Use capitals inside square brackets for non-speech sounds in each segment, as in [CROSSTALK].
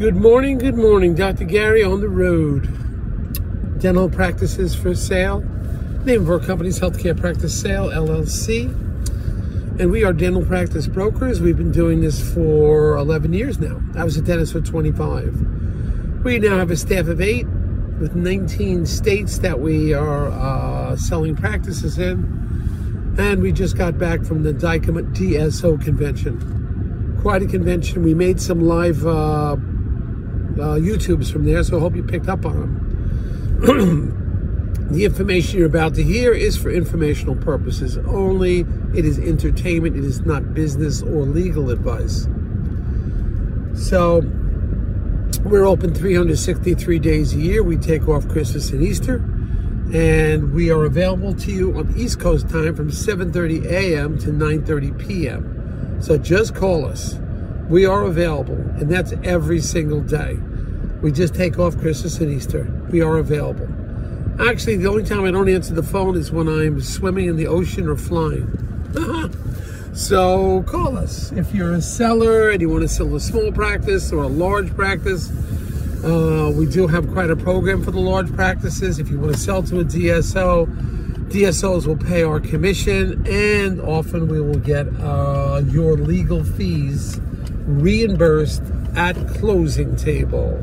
Good morning, good morning. Dr. Gary on the road. Dental practices for sale. Name of our company is Healthcare Practice Sale LLC. And we are dental practice brokers. We've been doing this for 11 years now. I was a dentist for 25. We now have a staff of eight with 19 states that we are uh, selling practices in. And we just got back from the DICOM DSO convention. Quite a convention. We made some live uh, uh, YouTubes from there, so I hope you picked up on them. [CLEARS THROAT] the information you're about to hear is for informational purposes only. It is entertainment, it is not business or legal advice. So, we're open 363 days a year. We take off Christmas and Easter. And we are available to you on East Coast time from 7:30 a.m. to 9:30 p.m. So just call us. We are available, and that's every single day. We just take off Christmas and Easter. We are available. Actually, the only time I don't answer the phone is when I'm swimming in the ocean or flying. [LAUGHS] so call us. If you're a seller and you want to sell a small practice or a large practice, uh, we do have quite a program for the large practices. If you want to sell to a DSO, DSOs will pay our commission, and often we will get uh, your legal fees reimbursed at closing table.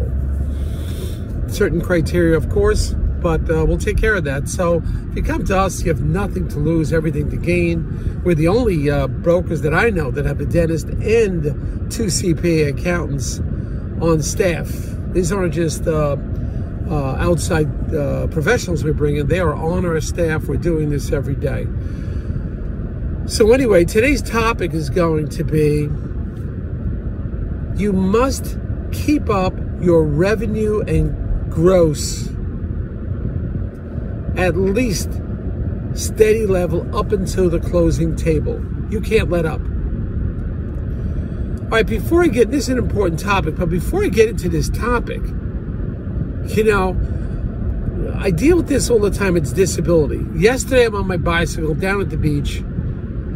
Certain criteria, of course, but uh, we'll take care of that. So if you come to us, you have nothing to lose, everything to gain. We're the only uh, brokers that I know that have a dentist and two CPA accountants on staff. These aren't just uh, uh outside uh, professionals we bring in, they are on our staff. We're doing this every day. So, anyway, today's topic is going to be you must keep up your revenue and gross at least steady level up until the closing table. You can't let up. All right, before I get this is an important topic, but before I get into this topic, you know, I deal with this all the time. It's disability. Yesterday, I'm on my bicycle down at the beach,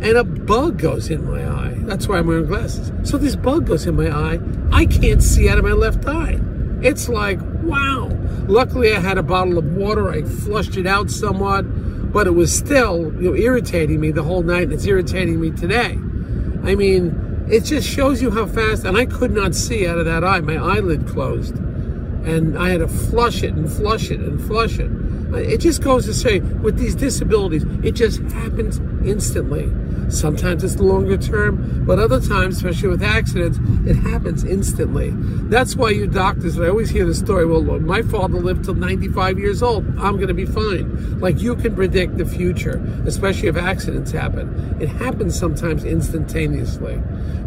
and a bug goes in my eye. That's why I'm wearing glasses. So this bug goes in my eye. I can't see out of my left eye. It's like, wow. Luckily, I had a bottle of water. I flushed it out somewhat, but it was still you know, irritating me the whole night, and it's irritating me today. I mean, it just shows you how fast, and I could not see out of that eye. My eyelid closed, and I had to flush it and flush it and flush it. It just goes to say, with these disabilities, it just happens instantly. Sometimes it's the longer term, but other times, especially with accidents, it happens instantly. That's why you doctors, I always hear the story, well, my father lived till 95 years old. I'm going to be fine. Like you can predict the future, especially if accidents happen. It happens sometimes instantaneously.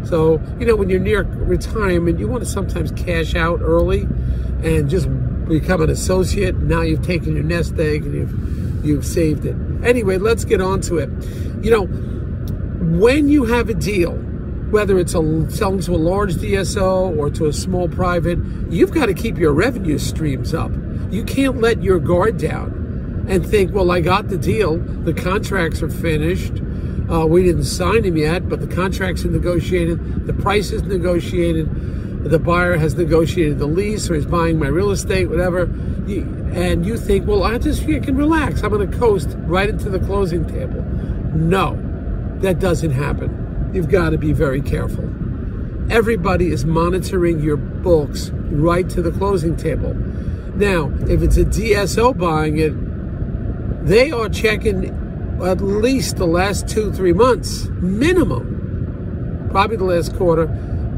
So, you know, when you're near retirement, you want to sometimes cash out early and just become an associate. Now you've taken your nest egg and you've you've saved it. Anyway, let's get on to it. You know, when you have a deal, whether it's a, selling to a large DSO or to a small private, you've got to keep your revenue streams up. You can't let your guard down and think, well, I got the deal, the contracts are finished. Uh, we didn't sign them yet, but the contracts are negotiated, the price is negotiated, the buyer has negotiated the lease or is buying my real estate, whatever. and you think, well, I just can relax. I'm going to coast right into the closing table. No, that doesn't happen. You've got to be very careful. Everybody is monitoring your books right to the closing table. Now, if it's a DSO buying it, they are checking at least the last two, three months, minimum, probably the last quarter,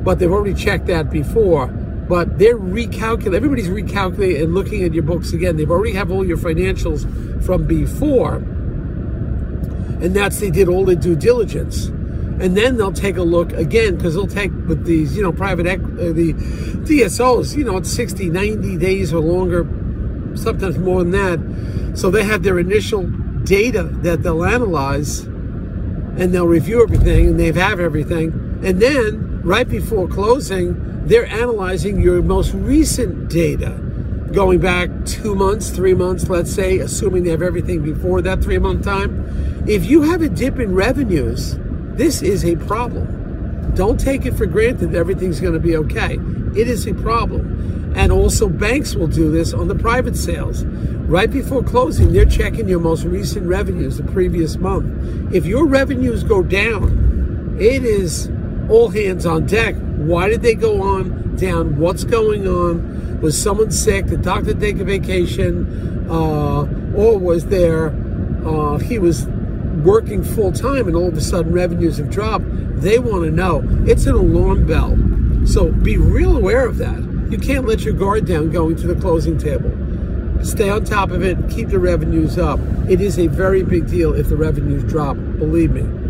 but they've already checked that before. But they're recalculating, everybody's recalculating and looking at your books again. They've already have all your financials from before and that's they did all their due diligence and then they'll take a look again because they'll take with these you know private equity uh, the dsos you know it's 60 90 days or longer sometimes more than that so they have their initial data that they'll analyze and they'll review everything and they have everything and then right before closing they're analyzing your most recent data going back two months three months let's say assuming they have everything before that three month time if you have a dip in revenues, this is a problem. Don't take it for granted that everything's going to be okay. It is a problem. And also, banks will do this on the private sales. Right before closing, they're checking your most recent revenues the previous month. If your revenues go down, it is all hands on deck. Why did they go on down? What's going on? Was someone sick? Did doctor take a vacation? Uh, or was there, uh, he was working full time and all of a sudden revenues have dropped? They want to know. It's an alarm bell. So be real aware of that. You can't let your guard down going to the closing table. Stay on top of it, keep the revenues up. It is a very big deal if the revenues drop, believe me.